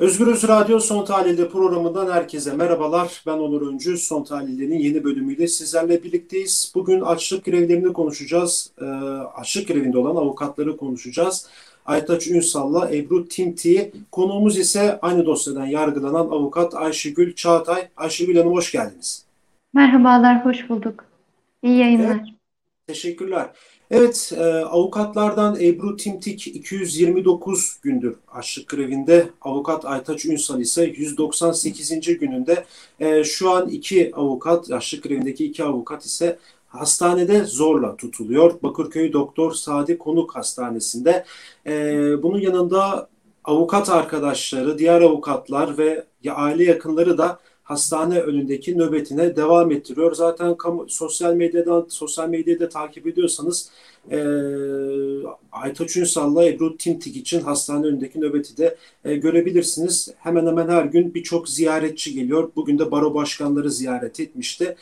Özgürüz Radyo Son Tahlil'de programından herkese merhabalar. Ben Onur Öncü. Son Tahlil'lerin yeni bölümüyle sizlerle birlikteyiz. Bugün açlık grevlerini konuşacağız. E, açlık grevinde olan avukatları konuşacağız. Aytaç Ünsal'la Ebru Timti. Konuğumuz ise aynı dosyadan yargılanan avukat Ayşegül Çağatay. Ayşegül Hanım hoş geldiniz. Merhabalar, hoş bulduk. İyi yayınlar. Evet, teşekkürler. Evet, e, avukatlardan Ebru Timtik 229 gündür açlık grevinde. Avukat Aytaç Ünsal ise 198. gününde. E, şu an iki avukat, açlık grevindeki iki avukat ise hastanede zorla tutuluyor. Bakırköy Doktor Sadi Konuk Hastanesi'nde. E, bunun yanında avukat arkadaşları, diğer avukatlar ve aile yakınları da hastane önündeki nöbetine devam ettiriyor. Zaten kamu, sosyal medyadan sosyal medyada takip ediyorsanız e, Aytaç Ünsal'la Ebru Timtik için hastane önündeki nöbeti de e, görebilirsiniz. Hemen hemen her gün birçok ziyaretçi geliyor. Bugün de baro başkanları ziyaret etmişti.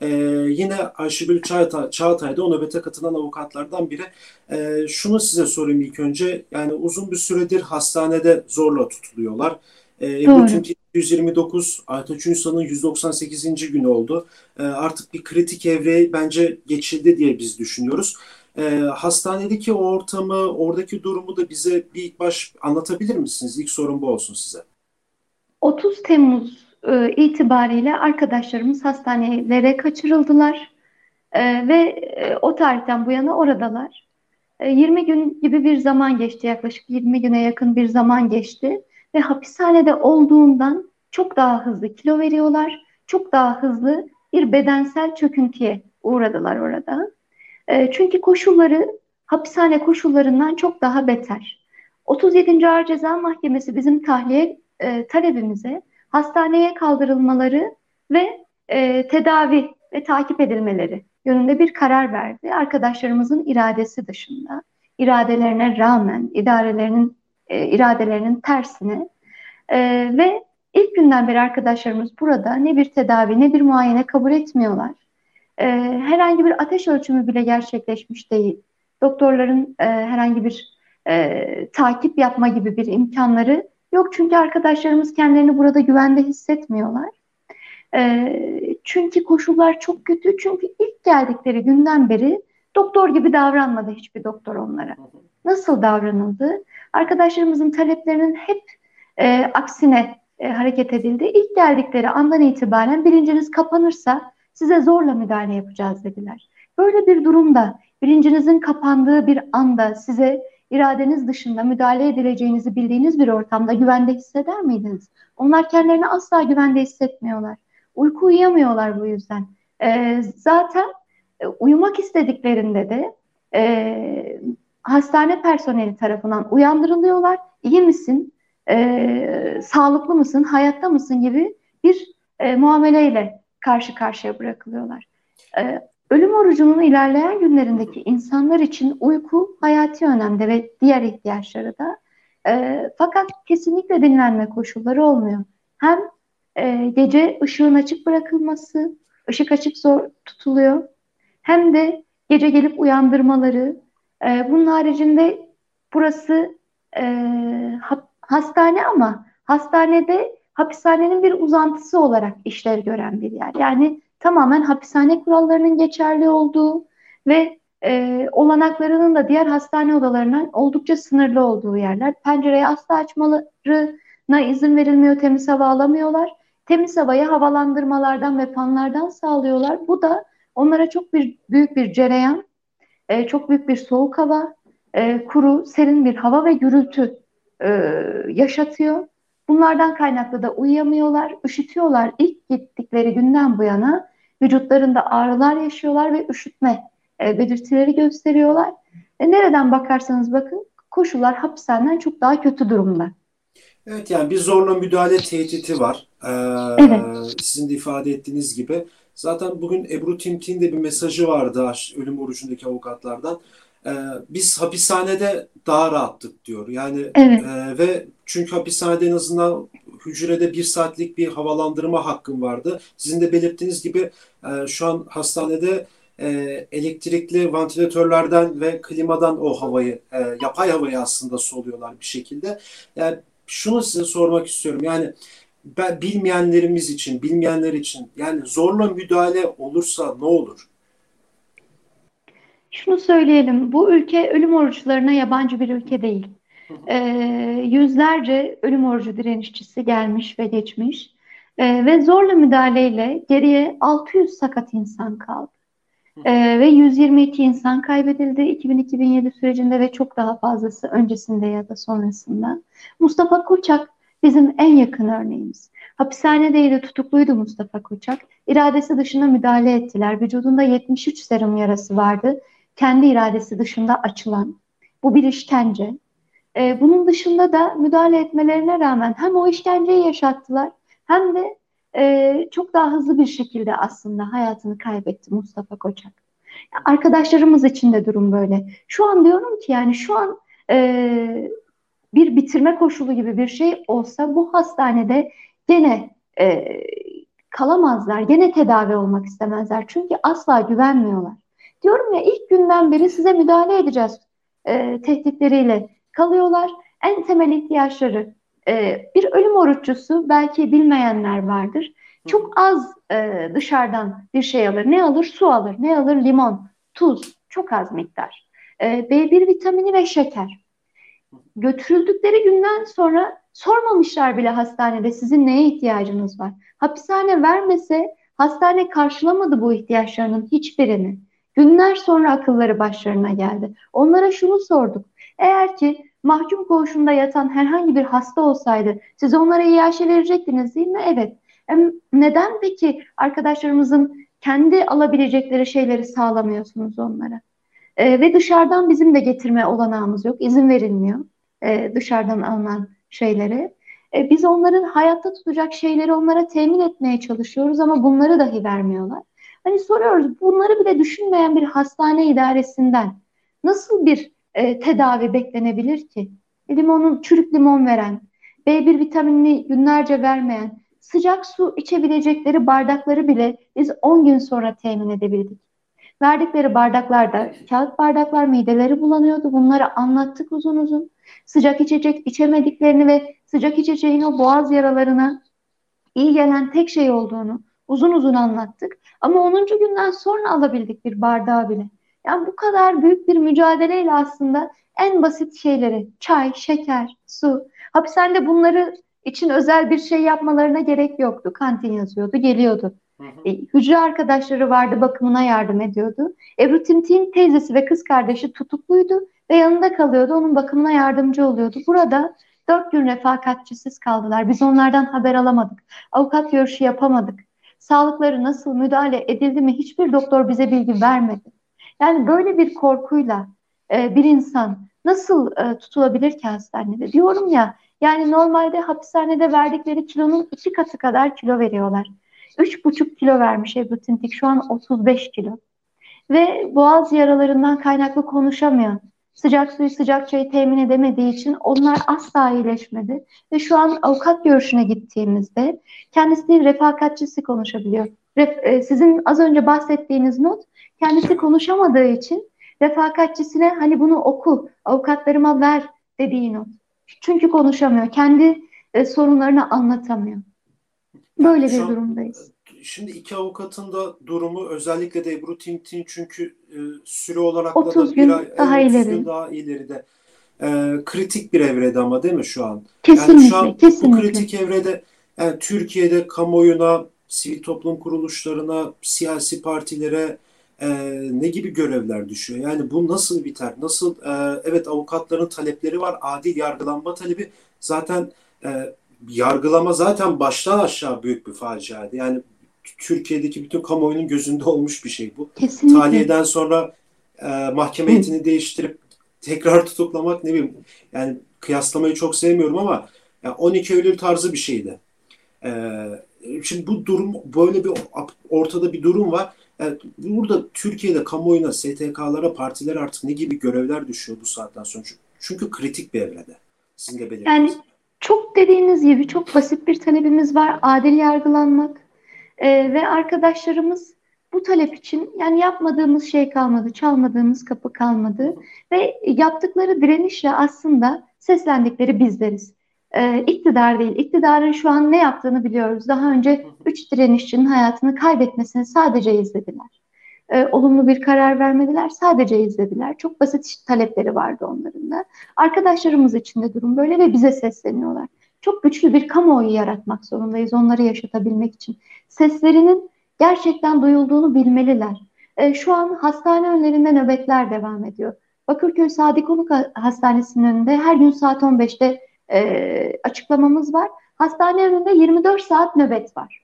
Ee, yine Ayşegül Çağatay, Çağatay da o nöbete katılan avukatlardan biri. Ee, şunu size sorayım ilk önce. Yani uzun bir süredir hastanede zorla tutuluyorlar. Ee, Ebru Timtik 129, Aytaç Ünsal'ın 198. günü oldu. Ee, artık bir kritik evreye bence geçildi diye biz düşünüyoruz. Ee, hastanedeki ortamı, oradaki durumu da bize bir ilk baş anlatabilir misiniz? İlk sorun bu olsun size. 30 Temmuz e, itibariyle arkadaşlarımız hastanelere kaçırıldılar e, ve e, o tarihten bu yana oradalar. E, 20 gün gibi bir zaman geçti, yaklaşık 20 güne yakın bir zaman geçti ve hapishanede olduğundan çok daha hızlı kilo veriyorlar, çok daha hızlı bir bedensel çöküntüye uğradılar orada. E, çünkü koşulları hapishane koşullarından çok daha beter. 37. Ağır Ceza Mahkemesi bizim tahliye e, talebimize hastaneye kaldırılmaları ve e, tedavi ve takip edilmeleri yönünde bir karar verdi. Arkadaşlarımızın iradesi dışında, iradelerine rağmen, idarelerinin e, iradelerinin tersine e, ve ilk günden beri arkadaşlarımız burada ne bir tedavi ne bir muayene kabul etmiyorlar. E, herhangi bir ateş ölçümü bile gerçekleşmiş değil. Doktorların e, herhangi bir e, takip yapma gibi bir imkanları yok. Çünkü arkadaşlarımız kendilerini burada güvende hissetmiyorlar. E, çünkü koşullar çok kötü. Çünkü ilk geldikleri günden beri doktor gibi davranmadı hiçbir doktor onlara. Nasıl davranıldı? Arkadaşlarımızın taleplerinin hep e, aksine e, hareket edildi. İlk geldikleri andan itibaren bilinciniz kapanırsa size zorla müdahale yapacağız dediler. Böyle bir durumda bilincinizin kapandığı bir anda size iradeniz dışında müdahale edileceğinizi bildiğiniz bir ortamda güvende hisseder miydiniz? Onlar kendilerini asla güvende hissetmiyorlar. Uyku uyuyamıyorlar bu yüzden. E, zaten e, uyumak istediklerinde de e, hastane personeli tarafından uyandırılıyorlar. İyi misin? e, sağlıklı mısın, hayatta mısın gibi bir e, muameleyle karşı karşıya bırakılıyorlar. E, ölüm orucunun ilerleyen günlerindeki insanlar için uyku hayati önemde ve diğer ihtiyaçları da. E, fakat kesinlikle dinlenme koşulları olmuyor. Hem e, gece ışığın açık bırakılması, ışık açık zor tutuluyor. Hem de gece gelip uyandırmaları. E, bunun haricinde burası e, hastane ama hastanede hapishanenin bir uzantısı olarak işler gören bir yer. Yani tamamen hapishane kurallarının geçerli olduğu ve e, olanaklarının da diğer hastane odalarından oldukça sınırlı olduğu yerler. Pencereyi asla açmalarına izin verilmiyor, temiz hava alamıyorlar. Temiz havayı havalandırmalardan ve fanlardan sağlıyorlar. Bu da onlara çok bir büyük bir cereyan, e, çok büyük bir soğuk hava, e, kuru, serin bir hava ve gürültü e, yaşatıyor. Bunlardan kaynaklı da uyuyamıyorlar, üşütüyorlar. İlk gittikleri günden bu yana vücutlarında ağrılar yaşıyorlar ve üşütme e, belirtileri gösteriyorlar. E, nereden bakarsanız bakın koşullar hapishaneden çok daha kötü durumda. Evet yani bir zorla müdahale tehdidi var. Ee, evet. Sizin de ifade ettiğiniz gibi. Zaten bugün Ebru Timtik'in de bir mesajı vardı ölüm orucundaki avukatlardan e, biz hapishanede daha rahattık diyor. Yani evet. e, ve çünkü hapishanede en azından hücrede bir saatlik bir havalandırma hakkım vardı. Sizin de belirttiğiniz gibi e, şu an hastanede e, elektrikli vantilatörlerden ve klimadan o havayı, e, yapay havayı aslında soluyorlar bir şekilde. Yani şunu size sormak istiyorum. Yani ben bilmeyenlerimiz için, bilmeyenler için yani zorla müdahale olursa ne olur? Şunu söyleyelim, bu ülke ölüm oruçlarına yabancı bir ülke değil. Ee, yüzlerce ölüm orucu direnişçisi gelmiş ve geçmiş. Ee, ve zorla müdahaleyle geriye 600 sakat insan kaldı. Ee, ve 122 insan kaybedildi 2000-2007 sürecinde ve çok daha fazlası öncesinde ya da sonrasında. Mustafa Koçak bizim en yakın örneğimiz. Hapishanedeydi, tutukluydu Mustafa Koçak. İradesi dışında müdahale ettiler. Vücudunda 73 serum yarası vardı. Kendi iradesi dışında açılan. Bu bir işkence. Ee, bunun dışında da müdahale etmelerine rağmen hem o işkenceyi yaşattılar hem de e, çok daha hızlı bir şekilde aslında hayatını kaybetti Mustafa Koçak. Arkadaşlarımız için de durum böyle. Şu an diyorum ki yani şu an e, bir bitirme koşulu gibi bir şey olsa bu hastanede gene e, kalamazlar, gene tedavi olmak istemezler. Çünkü asla güvenmiyorlar. Diyorum ya ilk günden beri size müdahale edeceğiz e, tehditleriyle kalıyorlar. En temel ihtiyaçları e, bir ölüm oruççusu belki bilmeyenler vardır. Çok az e, dışarıdan bir şey alır. Ne alır? Su alır. Ne alır? Limon, tuz. Çok az miktar. E, B1 vitamini ve şeker. Götürüldükleri günden sonra sormamışlar bile hastanede sizin neye ihtiyacınız var. Hapishane vermese hastane karşılamadı bu ihtiyaçlarının hiçbirini. Günler sonra akılları başlarına geldi. Onlara şunu sorduk. Eğer ki mahkum koğuşunda yatan herhangi bir hasta olsaydı siz onlara iaşe verecektiniz değil mi? Evet. Neden peki arkadaşlarımızın kendi alabilecekleri şeyleri sağlamıyorsunuz onlara? Ee, ve dışarıdan bizim de getirme olanağımız yok. İzin verilmiyor e, dışarıdan alınan şeylere. E, biz onların hayatta tutacak şeyleri onlara temin etmeye çalışıyoruz ama bunları dahi vermiyorlar. Hani soruyoruz bunları bile düşünmeyen bir hastane idaresinden nasıl bir e, tedavi beklenebilir ki? Limonun, çürük limon veren, B1 vitaminini günlerce vermeyen, sıcak su içebilecekleri bardakları bile biz 10 gün sonra temin edebildik. Verdikleri bardaklarda kağıt bardaklar mideleri bulanıyordu. Bunları anlattık uzun uzun. Sıcak içecek içemediklerini ve sıcak içeceğin o boğaz yaralarına iyi gelen tek şey olduğunu uzun uzun anlattık. Ama 10. günden sonra alabildik bir bardağı bile. Yani bu kadar büyük bir mücadeleyle aslında en basit şeyleri çay, şeker, su. Hapishanede bunları için özel bir şey yapmalarına gerek yoktu. Kantin yazıyordu, geliyordu. E, hücre arkadaşları vardı, bakımına yardım ediyordu. Ebru Timtik'in teyzesi ve kız kardeşi tutukluydu ve yanında kalıyordu. Onun bakımına yardımcı oluyordu. Burada dört gün refakatçisiz kaldılar. Biz onlardan haber alamadık. Avukat görüşü yapamadık. Sağlıkları nasıl müdahale edildi mi hiçbir doktor bize bilgi vermedi. Yani böyle bir korkuyla e, bir insan nasıl e, tutulabilir ki hastanede? Diyorum ya yani normalde hapishanede verdikleri kilonun iki katı kadar kilo veriyorlar. Üç buçuk kilo vermiş Ebru Tintik şu an 35 kilo. Ve boğaz yaralarından kaynaklı konuşamıyor. Sıcak suyu sıcak çayı temin edemediği için onlar asla iyileşmedi. Ve şu an avukat görüşüne gittiğimizde kendisi refakatçisi konuşabiliyor. Ref, e, sizin az önce bahsettiğiniz not kendisi konuşamadığı için refakatçisine hani bunu oku, avukatlarıma ver dediği not. Çünkü konuşamıyor. Kendi e, sorunlarını anlatamıyor. Böyle bir durumdayız. Şimdi iki avukatın da durumu özellikle de Ebru Timtin çünkü e, süre olarak da, da bir ay, daha evet, ileri. Gün daha ileride. E, kritik bir evrede ama değil mi şu an? Kesinlikle. Yani şu an kesinlikle. bu kritik evrede yani Türkiye'de kamuoyuna, sivil toplum kuruluşlarına, siyasi partilere e, ne gibi görevler düşüyor? Yani bu nasıl biter? Nasıl e, evet avukatların talepleri var, adil yargılanma talebi zaten e, yargılama zaten baştan aşağı büyük bir faciaydı. Yani Türkiye'deki bütün kamuoyunun gözünde olmuş bir şey bu. Kesinlikle. Taliyeden sonra e, mahkeme heyetini değiştirip tekrar tutuklamak ne bileyim yani kıyaslamayı çok sevmiyorum ama yani 12 Eylül tarzı bir şeydi. E, şimdi bu durum böyle bir ortada bir durum var. Yani burada Türkiye'de kamuoyuna, STK'lara, partilere artık ne gibi görevler düşüyor bu saatten sonra? Çünkü kritik bir evrede. Sizin de belirtiniz. Yani çok dediğiniz gibi çok basit bir talebimiz var. Adil yargılanmak. Ee, ve arkadaşlarımız bu talep için yani yapmadığımız şey kalmadı, çalmadığımız kapı kalmadı ve yaptıkları direnişle aslında seslendikleri bizleriz. e, iktidar değil. İktidarın şu an ne yaptığını biliyoruz. Daha önce üç direnişçinin hayatını kaybetmesini sadece izlediler. E, olumlu bir karar vermediler, sadece izlediler. Çok basit talepleri vardı onların da. Arkadaşlarımız için de durum böyle ve bize sesleniyorlar. Çok güçlü bir kamuoyu yaratmak zorundayız onları yaşatabilmek için. Seslerinin gerçekten duyulduğunu bilmeliler. E, şu an hastane önlerinde nöbetler devam ediyor. Bakırköy Sadi Konuk Hastanesi'nin önünde her gün saat 15'te e, açıklamamız var. Hastane önünde 24 saat nöbet var.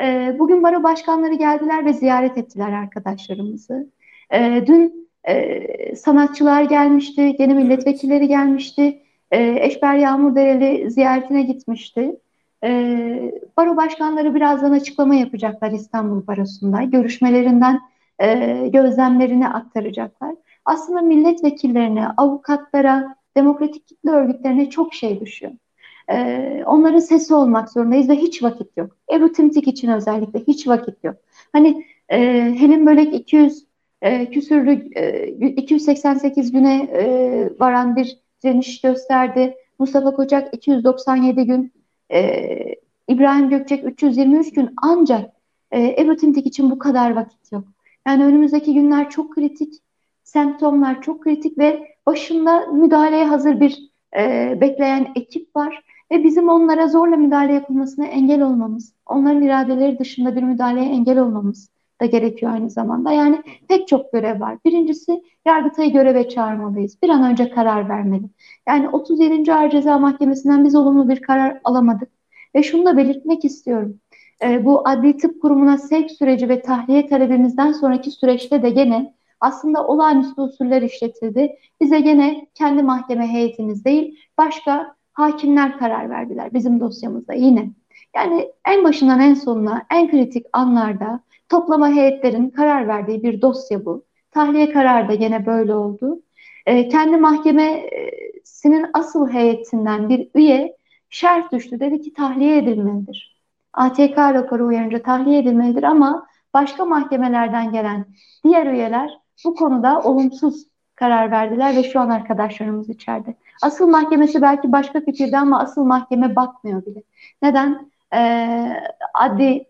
E, bugün baro başkanları geldiler ve ziyaret ettiler arkadaşlarımızı. E, dün e, sanatçılar gelmişti, gene milletvekilleri gelmişti. E, Eşber Yağmurdereli ziyaretine gitmişti. E, baro başkanları birazdan açıklama yapacaklar İstanbul Barosu'nda. Görüşmelerinden e, gözlemlerini aktaracaklar. Aslında milletvekillerine, avukatlara, demokratik kitle örgütlerine çok şey düşüyor. Ee, onların sesi olmak zorundayız ve hiç vakit yok. Ebru Timtik için özellikle hiç vakit yok. Hani e, Helin Bölek 200 e, küsürlü e, 288 güne e, varan bir direniş gösterdi. Mustafa Kocak 297 gün, e, İbrahim Gökçek 323 gün ancak e, Ebru Timtik için bu kadar vakit yok. Yani önümüzdeki günler çok kritik, semptomlar çok kritik ve başında müdahaleye hazır bir e, bekleyen ekip var. Ve bizim onlara zorla müdahale yapılmasına engel olmamız, onların iradeleri dışında bir müdahaleye engel olmamız da gerekiyor aynı zamanda. Yani pek çok görev var. Birincisi Yargıtay'ı göreve çağırmalıyız. Bir an önce karar vermeli. Yani 37. Ağır Ceza Mahkemesi'nden biz olumlu bir karar alamadık. Ve şunu da belirtmek istiyorum. E, bu adli tıp kurumuna sevk süreci ve tahliye talebimizden sonraki süreçte de gene aslında olağanüstü usuller işletildi. Bize gene kendi mahkeme heyetimiz değil, başka hakimler karar verdiler bizim dosyamızda yine. Yani en başından en sonuna, en kritik anlarda toplama heyetlerin karar verdiği bir dosya bu. Tahliye kararı da gene böyle oldu. E, kendi mahkemesinin asıl heyetinden bir üye şerh düştü. Dedi ki tahliye edilmelidir. ATK raporu uyarınca tahliye edilmelidir ama başka mahkemelerden gelen diğer üyeler bu konuda olumsuz karar verdiler ve şu an arkadaşlarımız içeride. Asıl mahkemesi belki başka fikirde ama asıl mahkeme bakmıyor bile. Neden? Ee, adli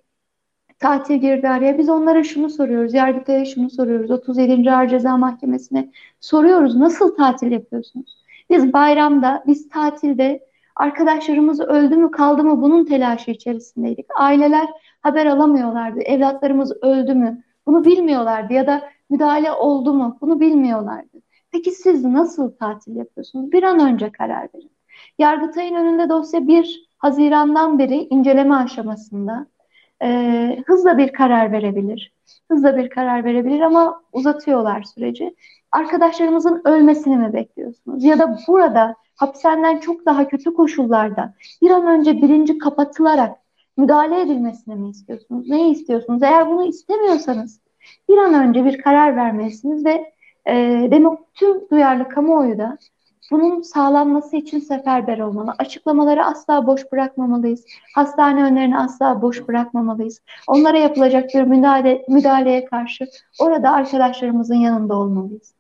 tatil girdi araya. Biz onlara şunu soruyoruz. Yargıtay'a şunu soruyoruz. 37. Ağır Ceza Mahkemesi'ne soruyoruz. Nasıl tatil yapıyorsunuz? Biz bayramda, biz tatilde arkadaşlarımız öldü mü kaldı mı bunun telaşı içerisindeydik. Aileler haber alamıyorlardı. Evlatlarımız öldü mü? Bunu bilmiyorlardı ya da müdahale oldu mu? Bunu bilmiyorlardı. Peki siz nasıl tatil yapıyorsunuz? Bir an önce karar verin. Yargıtay'ın önünde dosya 1 Haziran'dan beri inceleme aşamasında. Ee, hızla bir karar verebilir. Hızla bir karar verebilir ama uzatıyorlar süreci. Arkadaşlarımızın ölmesini mi bekliyorsunuz? Ya da burada hapishaneden çok daha kötü koşullarda bir an önce bilinci kapatılarak müdahale edilmesini mi istiyorsunuz? Ne istiyorsunuz? Eğer bunu istemiyorsanız bir an önce bir karar vermelisiniz ve e, demok tüm duyarlı kamuoyu da bunun sağlanması için seferber olmalı. Açıklamaları asla boş bırakmamalıyız. Hastane önlerini asla boş bırakmamalıyız. Onlara yapılacak bir müdahale, müdahaleye karşı orada arkadaşlarımızın yanında olmalıyız.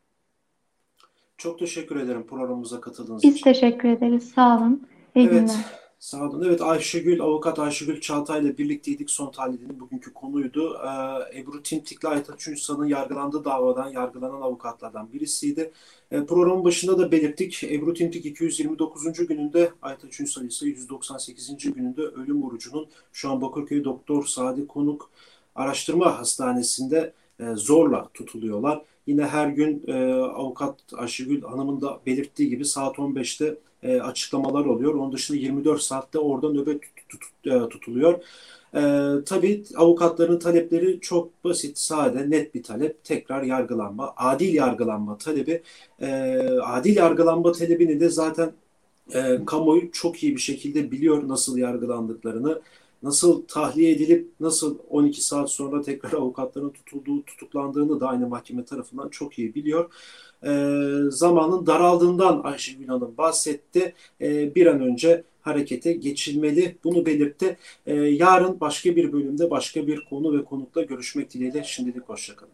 Çok teşekkür ederim programımıza katıldığınız Biz için. Biz teşekkür ederiz. Sağ olun. İyi evet. günler. Sağ. Evet Ayşegül, avukat Ayşegül Çağatay ile birlikteydik. Son tahlilinin bugünkü konuydu. Ee, Ebru Timtik'le Aytaç Ünsal'ın yargılandığı davadan yargılanan avukatlardan birisiydi. Ee, programın başında da belirttik. Ebru Timtik 229. gününde, Aytaç Ünsal ise 198. gününde ölüm orucunun şu an Bakırköy Doktor Sadi Konuk Araştırma Hastanesi'nde e, zorla tutuluyorlar. Yine her gün e, avukat Ayşegül Hanım'ın da belirttiği gibi saat 15'te e, açıklamalar oluyor. Onun dışında 24 saatte orada nöbet tut, tut, e, tutuluyor. E, tabii avukatların talepleri çok basit, sade, net bir talep. Tekrar yargılanma, adil yargılanma talebi. E, adil yargılanma talebini de zaten e, kamuoyu çok iyi bir şekilde biliyor nasıl yargılandıklarını nasıl tahliye edilip nasıl 12 saat sonra tekrar avukatların tutulduğu, tutuklandığını da aynı mahkeme tarafından çok iyi biliyor. E, zamanın daraldığından Ayşegül Hanım bahsetti. E, bir an önce harekete geçilmeli. Bunu belirtti. E, yarın başka bir bölümde başka bir konu ve konukla görüşmek dileğiyle. Şimdilik hoşçakalın.